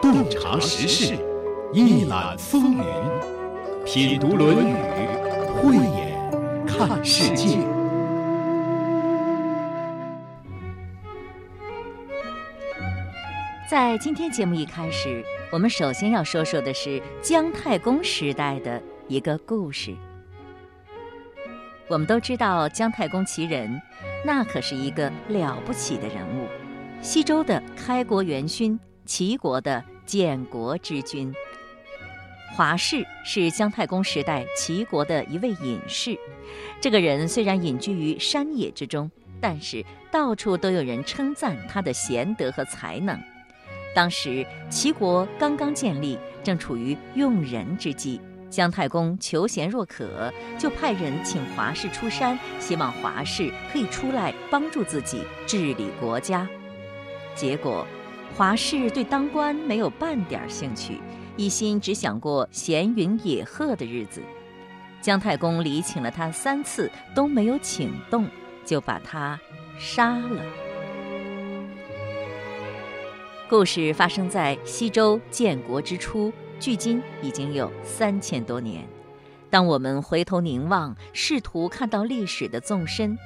洞察时事，一览风云，品读《论语》，慧眼看世界。在今天节目一开始，我们首先要说说的是姜太公时代的一个故事。我们都知道姜太公其人，那可是一个了不起的人物，西周的开国元勋，齐国的建国之君。华氏是姜太公时代齐国的一位隐士，这个人虽然隐居于山野之中，但是到处都有人称赞他的贤德和才能。当时齐国刚刚建立，正处于用人之际。姜太公求贤若渴，就派人请华氏出山，希望华氏可以出来帮助自己治理国家。结果，华氏对当官没有半点兴趣，一心只想过闲云野鹤的日子。姜太公礼请了他三次都没有请动，就把他杀了。故事发生在西周建国之初，距今已经有三千多年。当我们回头凝望，试图看到历史的纵深，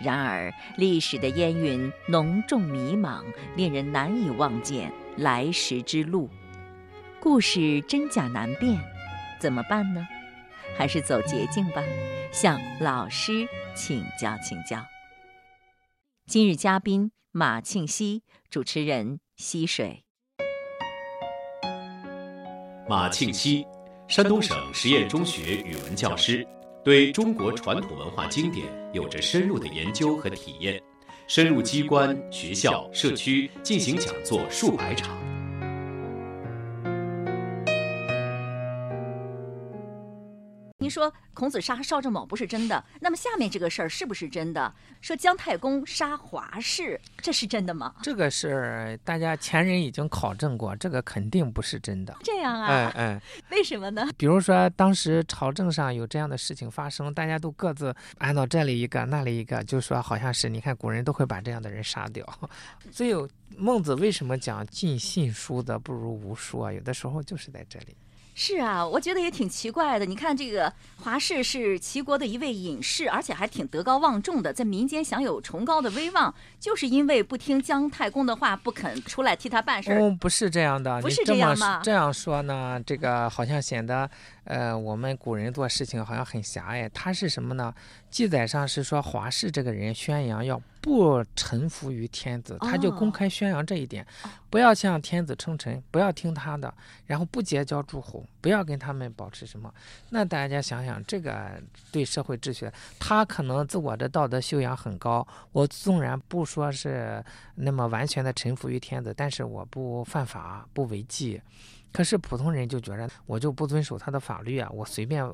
然而历史的烟云浓重迷茫，令人难以望见来时之路。故事真假难辨，怎么办呢？还是走捷径吧，向老师请教请教。今日嘉宾马庆西，主持人。溪水。马庆西，山东省实验中学语文教师，对中国传统文化经典有着深入的研究和体验，深入机关、学校、社区进行讲座数百场。说孔子杀邵正卯不是真的，那么下面这个事儿是不是真的？说姜太公杀华氏，这是真的吗？这个是大家前人已经考证过，这个肯定不是真的。这样啊？哎哎，为什么呢？比如说当时朝政上有这样的事情发生，大家都各自按照这里一个那里一个，就说好像是你看古人都会把这样的人杀掉。所以孟子为什么讲尽信书则不如无书啊？有的时候就是在这里。是啊，我觉得也挺奇怪的。你看，这个华氏是齐国的一位隐士，而且还挺德高望重的，在民间享有崇高的威望，就是因为不听姜太公的话，不肯出来替他办事儿。哦，不是这样的，不是这样吗？这样说呢，这个好像显得。呃，我们古人做事情好像很狭隘。他是什么呢？记载上是说华氏这个人宣扬要不臣服于天子，他就公开宣扬这一点，不要向天子称臣，不要听他的，然后不结交诸侯，不要跟他们保持什么。那大家想想，这个对社会秩序，他可能自我的道德修养很高。我纵然不说是那么完全的臣服于天子，但是我不犯法，不违纪。可是普通人就觉着我就不遵守他的法律啊，我随便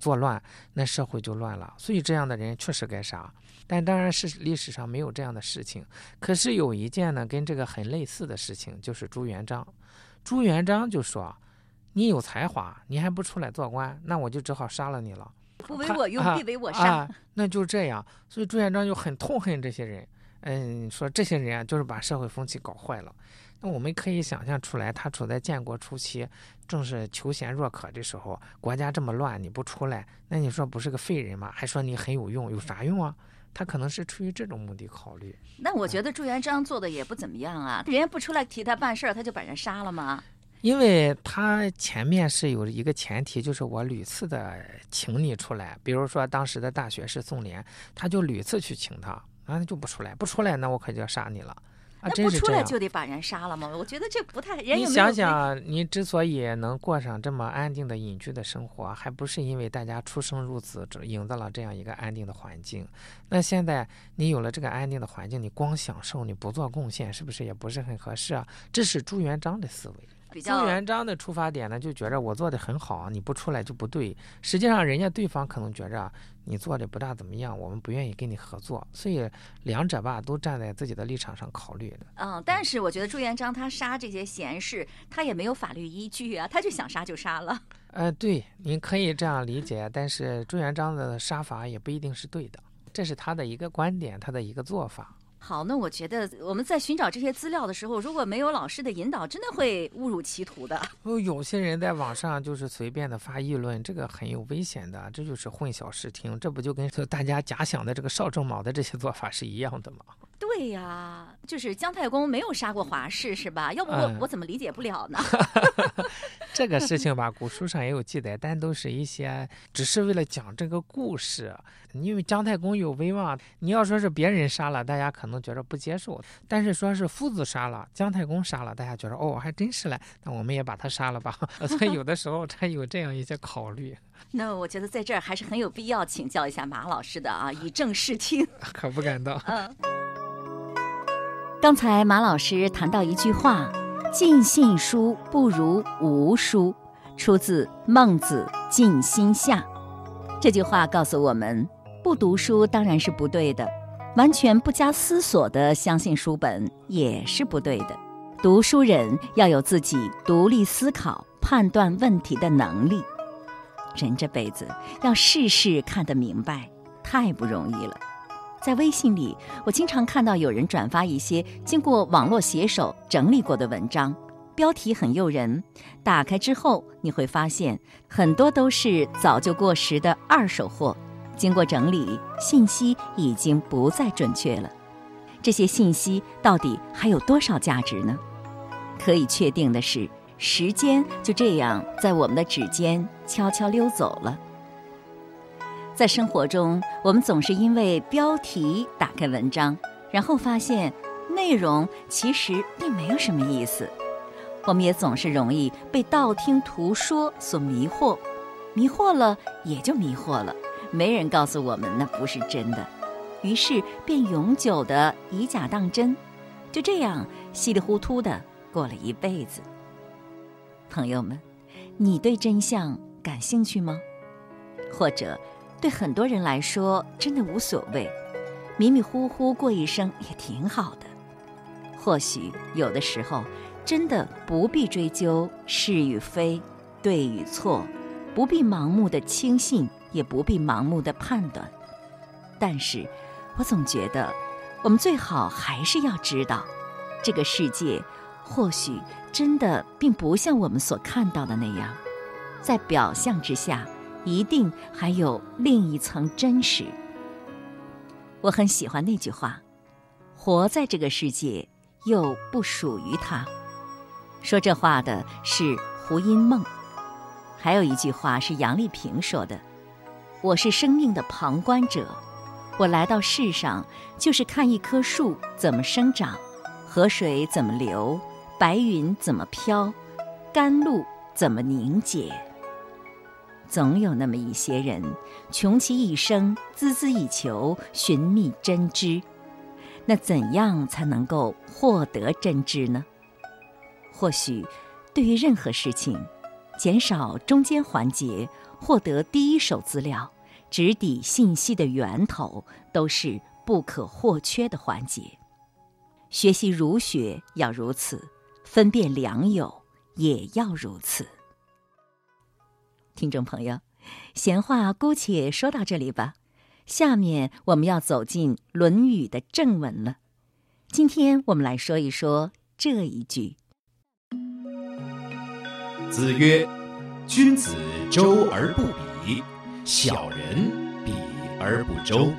作乱，那社会就乱了。所以这样的人确实该杀。但当然是历史上没有这样的事情。可是有一件呢，跟这个很类似的事情，就是朱元璋。朱元璋就说：“你有才华，你还不出来做官，那我就只好杀了你了。不为我用，必为我杀。”那就这样。所以朱元璋就很痛恨这些人。嗯，说这些人啊，就是把社会风气搞坏了。那我们可以想象出来，他处在建国初期，正是求贤若渴的时候，国家这么乱，你不出来，那你说不是个废人吗？还说你很有用，有啥用啊？他可能是出于这种目的考虑。那我觉得朱元璋做的也不怎么样啊，人家不出来替他办事儿，他就把人杀了吗？因为他前面是有一个前提，就是我屡次的请你出来，比如说当时的大学士宋濂，他就屡次去请他，啊，他就不出来，不出来，那我可就要杀你了。那不出来就得把人杀了吗？我觉得这不太人。你想想，你之所以能过上这么安定的隐居的生活，还不是因为大家出生入死，营造了这样一个安定的环境？那现在你有了这个安定的环境，你光享受，你不做贡献，是不是也不是很合适啊？这是朱元璋的思维。朱元璋的出发点呢，就觉着我做的很好，你不出来就不对。实际上，人家对方可能觉着你做的不大怎么样，我们不愿意跟你合作。所以两者吧，都站在自己的立场上考虑的。嗯，但是我觉得朱元璋他杀这些贤士，他也没有法律依据啊，他就想杀就杀了。呃，对，您可以这样理解，但是朱元璋的杀法也不一定是对的，这是他的一个观点，他的一个做法。好，那我觉得我们在寻找这些资料的时候，如果没有老师的引导，真的会误入歧途的。哦，有些人在网上就是随便的发议论，这个很有危险的，这就是混淆视听，这不就跟大家假想的这个邵正卯的这些做法是一样的吗？对呀，就是姜太公没有杀过华氏，是吧？要不我、嗯我怎么理解不了呢？这个事情吧，古书上也有记载，但都是一些只是为了讲这个故事。因为姜太公有威望，你要说是别人杀了，大家可能觉得不接受；但是说是夫子杀了，姜太公杀了，大家觉得哦，还真是嘞，那我们也把他杀了吧。所以有的时候他有这样一些考虑，那我觉得在这儿还是很有必要请教一下马老师的啊，以正视听。可不敢当。嗯。刚才马老师谈到一句话：“尽信书不如无书”，出自《孟子·尽心下》。这句话告诉我们，不读书当然是不对的，完全不加思索地相信书本也是不对的。读书人要有自己独立思考、判断问题的能力。人这辈子要事事看得明白，太不容易了。在微信里，我经常看到有人转发一些经过网络写手整理过的文章，标题很诱人。打开之后，你会发现很多都是早就过时的二手货，经过整理，信息已经不再准确了。这些信息到底还有多少价值呢？可以确定的是，时间就这样在我们的指尖悄悄溜走了。在生活中，我们总是因为标题打开文章，然后发现内容其实并没有什么意思。我们也总是容易被道听途说所迷惑，迷惑了也就迷惑了，没人告诉我们那不是真的，于是便永久的以假当真，就这样稀里糊涂的过了一辈子。朋友们，你对真相感兴趣吗？或者？对很多人来说，真的无所谓，迷迷糊糊过一生也挺好的。或许有的时候，真的不必追究是与非、对与错，不必盲目的轻信，也不必盲目的判断。但是，我总觉得，我们最好还是要知道，这个世界或许真的并不像我们所看到的那样，在表象之下。一定还有另一层真实。我很喜欢那句话：“活在这个世界，又不属于它。”说这话的是胡因梦。还有一句话是杨丽萍说的：“我是生命的旁观者，我来到世上就是看一棵树怎么生长，河水怎么流，白云怎么飘，甘露怎么凝结。”总有那么一些人，穷其一生，孜孜以求，寻觅真知。那怎样才能够获得真知呢？或许，对于任何事情，减少中间环节，获得第一手资料，直抵信息的源头，都是不可或缺的环节。学习儒学要如此，分辨良友也要如此。听众朋友，闲话姑且说到这里吧。下面我们要走进《论语》的正文了。今天我们来说一说这一句：“子曰：‘君子周而不比，小人比而不周。’”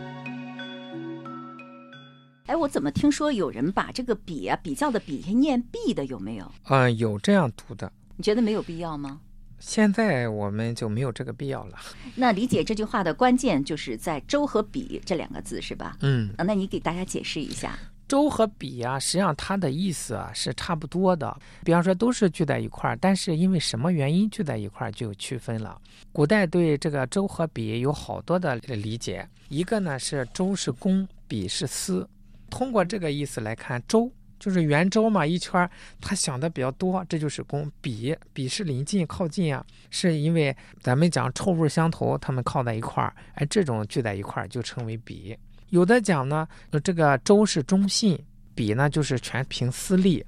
哎，我怎么听说有人把这个“比”啊比较的“比”念“必”的，有没有？嗯，有这样读的。你觉得没有必要吗？现在我们就没有这个必要了。那理解这句话的关键就是在“周”和“比”这两个字，是吧？嗯，啊，那你给大家解释一下。周和比啊，实际上它的意思啊是差不多的。比方说都是聚在一块儿，但是因为什么原因聚在一块儿就有区分了。古代对这个周和比有好多的理解，一个呢是周是公，比是私。通过这个意思来看，周就是圆周嘛，一圈儿，他想的比较多，这就是公。比比是临近靠近啊，是因为咱们讲臭味相投，他们靠在一块儿，哎，这种聚在一块儿就称为比。有的讲呢，这个周是忠信，比呢就是全凭私利。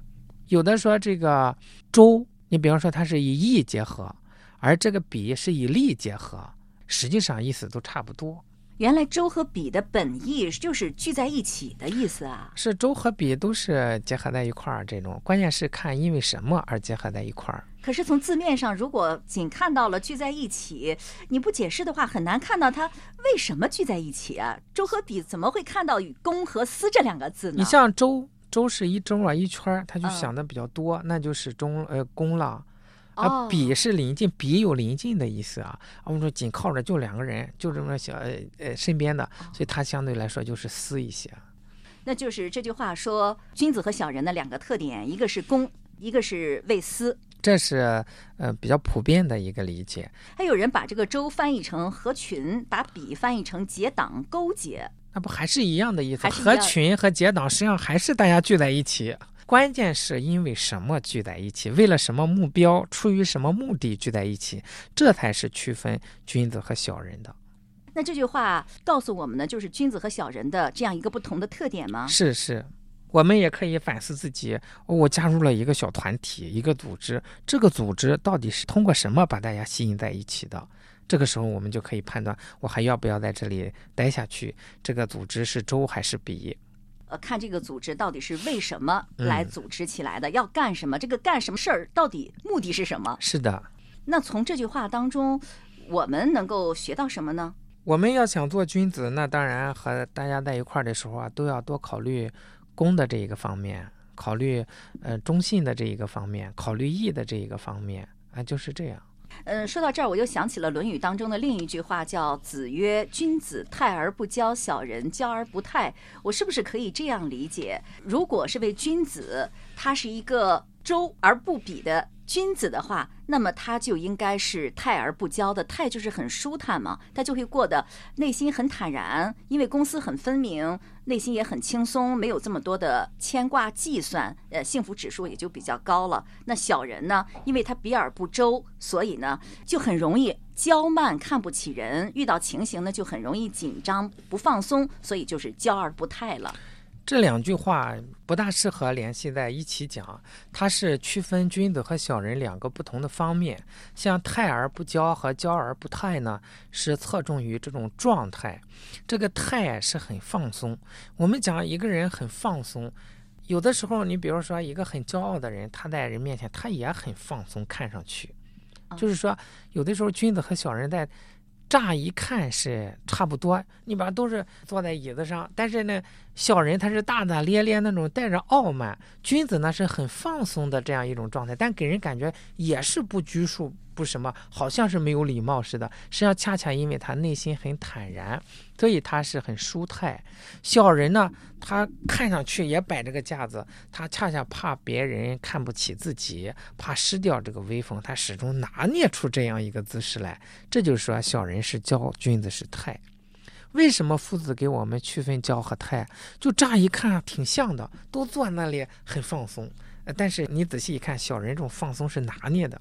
有的说这个周，你比方说它是以义结合，而这个比是以利结合，实际上意思都差不多。原来周和比的本意就是聚在一起的意思啊。是周和比都是结合在一块儿，这种关键是看因为什么而结合在一块儿。可是从字面上，如果仅看到了聚在一起，你不解释的话，很难看到它为什么聚在一起啊？周和比怎么会看到与公和私这两个字呢？你像周，周是一周啊，一圈儿，他就嗯想的比较多，那就是中呃公了。哦啊，比是临近，比有临近的意思啊。啊我们说紧靠着就两个人，就这么小呃呃身边的，哦所以它相对来说就是私一些。那就是这句话说，君子和小人的两个特点，一个是公，一个是为私。这是呃比较普遍的一个理解。还有人把这个周翻译成合群，把比翻译成结党勾结。那不还是一样的意思？合群和结党实际上还是大家聚在一起，关键是因为什么聚在一起，为了什么目标，出于什么目的聚在一起，这才是区分君子和小人的。那这句话告诉我们呢，就是君子和小人的这样一个不同的特点吗？是是，我们也可以反思自己。哦我加入了一个小团体，一个组织，这个组织到底是通过什么把大家吸引在一起的？这个时候，我们就可以判断，我还要不要在这里待下去？这个组织是周还是比？呃，看这个组织到底是为什么嗯来组织起来的，要干什么？这个干什么事儿到底目的是什么？是的，那从这句话当中，我们能够学到什么呢？我们要想做君子，那当然和大家在一块儿的时候啊，都要多考虑公的这一个方面，考虑呃忠信的这一个方面，考虑义的这一个方面啊，就是这样。嗯，说到这儿，我又想起了《论语》当中的另一句话，叫“子曰：君子泰而不骄，小人骄而不泰。”我是不是可以这样理解？如果是位君子，他是一个周而不比的君子的话，那么他就应该是泰而不骄的。泰就是很舒坦嘛，他就会过得内心很坦然，因为公私很分明，内心也很轻松，没有这么多的牵挂计算，呃，幸福指数也就比较高了。那小人呢，因为他比而不周，所以呢就很容易骄慢，看不起人，遇到情形呢就很容易紧张不放松，所以就是骄而不泰了。这两句话不大适合联系在一起讲，它是区分君子和小人两个不同的方面。像泰而不骄和骄而不泰呢，是侧重于这种状态。这个泰是很放松。我们讲一个人很放松，有的时候你比如说一个很骄傲的人，他在人面前他也很放松，看上去，就是说有的时候君子和小人在。乍一看是差不多，你把都是坐在椅子上，但是呢，小人他是大大咧咧那种带着傲慢，君子呢是很放松的这样一种状态，但给人感觉也是不拘束，不什么，好像是没有礼貌似的。实际上恰恰因为他内心很坦然，所以他是很舒泰。小人呢，他看上去也摆着个架子，他恰恰怕别人看不起自己，怕失掉这个威风，他始终拿捏出这样一个姿势来。这就是说，小人是骄，君子是泰。为什么夫子给我们区分骄和泰？就乍一看挺像的，都坐那里很放松，呃但是你仔细一看，小人这种放松是拿捏的，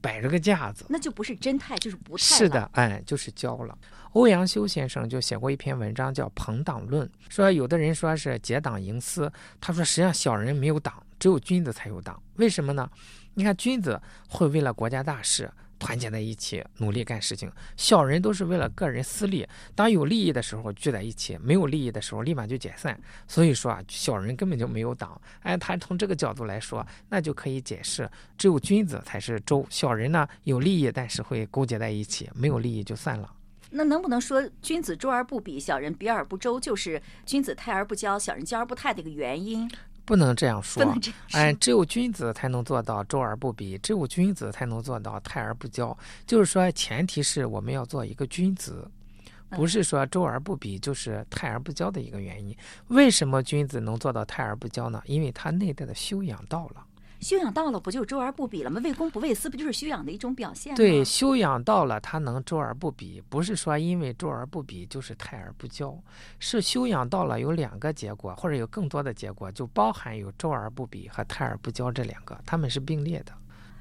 摆着个架子。那就不是真泰，就是不泰了。是的，哎，就是骄了。欧阳修先生就写过一篇文章叫《朋党论》，说有的人说是结党营私，他说实际上小人没有党，只有君子才有党。为什么呢？你看君子会为了国家大事团结在一起，努力干事情；小人都是为了个人私利，当有利益的时候聚在一起，没有利益的时候立马就解散。所以说啊，小人根本就没有党。哎，他从这个角度来说，那就可以解释，只有君子才是周，小人呢有利益，但是会勾结在一起，没有利益就散了。那能不能说君子周而不比，小人比而不周，就是君子泰而不骄，小人骄而不泰的一个原因？不能这样说不，能这样说。哎，只有君子才能做到周而不比，只有君子才能做到泰而不骄。就是说，前提是我们要做一个君子，不是说周而不比就是泰而不骄的一个原因。为什么君子能做到泰而不骄呢？因为他内在的修养到了。修养到了，不就周而不比了吗？为公不为私，不就是修养的一种表现吗？对，修养到了，他能周而不比，不是说因为周而不比就是泰而不骄，是修养到了有两个结果，或者有更多的结果，就包含有周而不比和泰而不骄这两个，他们是并列的。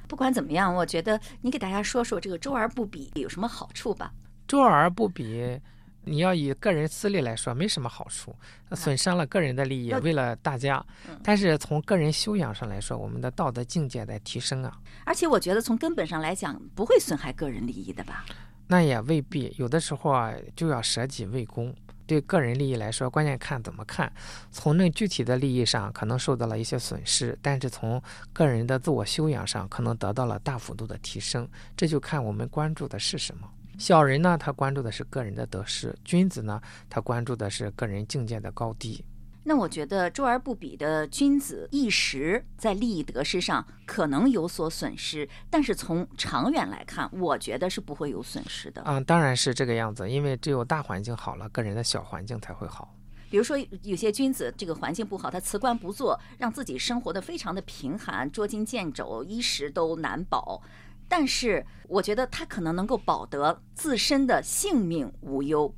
不管怎么样，我觉得你给大家说说这个周而不比有什么好处吧。周而不比，你要以个人私利来说，没什么好处，损伤了个人的利益要，为了大家嗯。但是从个人修养上来说，我们的道德境界在提升啊。而且我觉得从根本上来讲，不会损害个人利益的吧？那也未必，有的时候啊就要舍己为公。对个人利益来说，关键看怎么看。从那具体的利益上，可能受到了一些损失，但是从个人的自我修养上，可能得到了大幅度的提升。这就看我们关注的是什么。小人呢，他关注的是个人的得失；君子呢，他关注的是个人境界的高低。那我觉得周而不比的君子一时在利益得失上可能有所损失，但是从长远来看，我觉得是不会有损失的。嗯，当然是这个样子，因为只有大环境好了，个人的小环境才会好。比如说，有些君子这个环境不好，他辞官不做，让自己生活的非常的贫寒，捉襟见肘，衣食都难保。但是，我觉得他可能能够保得自身的性命无忧。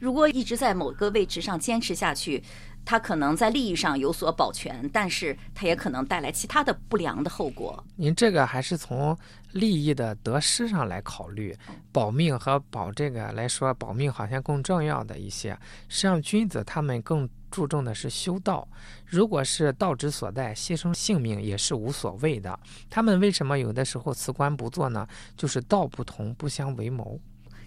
如果一直在某个位置上坚持下去。他可能在利益上有所保全，但是他也可能带来其他的不良的后果。您这个还是从利益的得失上来考虑，保命和保这个来说，保命好像更重要的一些。实际上，君子他们更注重的是修道。如果是道之所在，牺牲性命也是无所谓的。他们为什么有的时候辞官不做呢？就是道不同，不相为谋。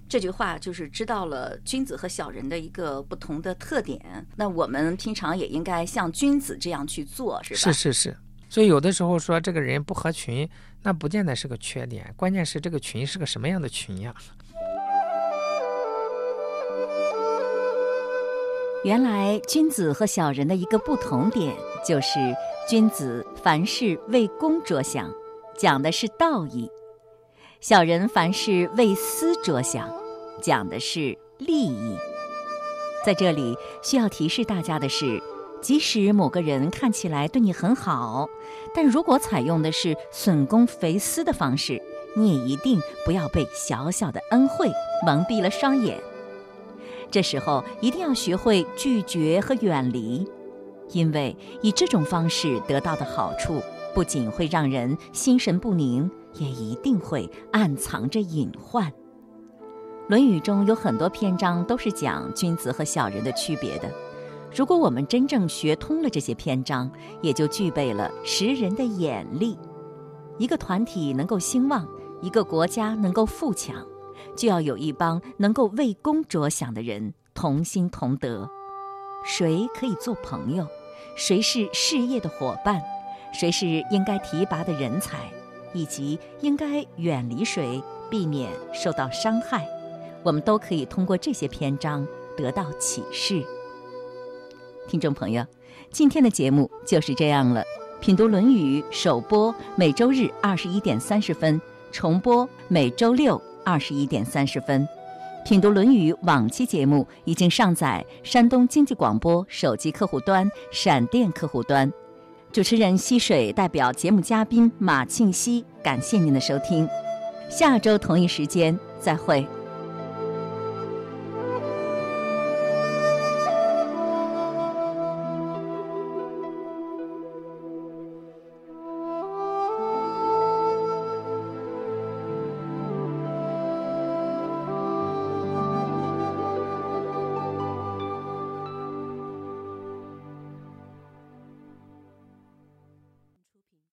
这句话就是知道了君子和小人的一个不同的特点。那我们平常也应该像君子这样去做，是吧？是是是。所以有的时候说这个人不合群，那不见得是个缺点，关键是这个群是个什么样的群呀？原来君子和小人的一个不同点，就是君子凡事为公着想，讲的是道义。小人凡事为私着想，讲的是利益。在这里需要提示大家的是，即使某个人看起来对你很好，但如果采用的是损公肥私的方式，你也一定不要被小小的恩惠蒙蔽了双眼。这时候一定要学会拒绝和远离，因为以这种方式得到的好处，不仅会让人心神不宁。也一定会暗藏着隐患。《论语》中有很多篇章都是讲君子和小人的区别的。如果我们真正学通了这些篇章，也就具备了识人的眼力。一个团体能够兴旺，一个国家能够富强，就要有一帮能够为公着想的人同心同德。谁可以做朋友？谁是事业的伙伴？谁是应该提拔的人才？以及应该远离谁，避免受到伤害，我们都可以通过这些篇章得到启示。听众朋友，今天的节目就是这样了。品读《论语》首播每周日二十一点三十分，重播每周六二十一点三十分。品读《论语》往期节目已经上载山东经济广播手机客户端、闪电客户端。主持人溪水代表节目嘉宾马庆西，感谢您的收听，下周同一时间再会。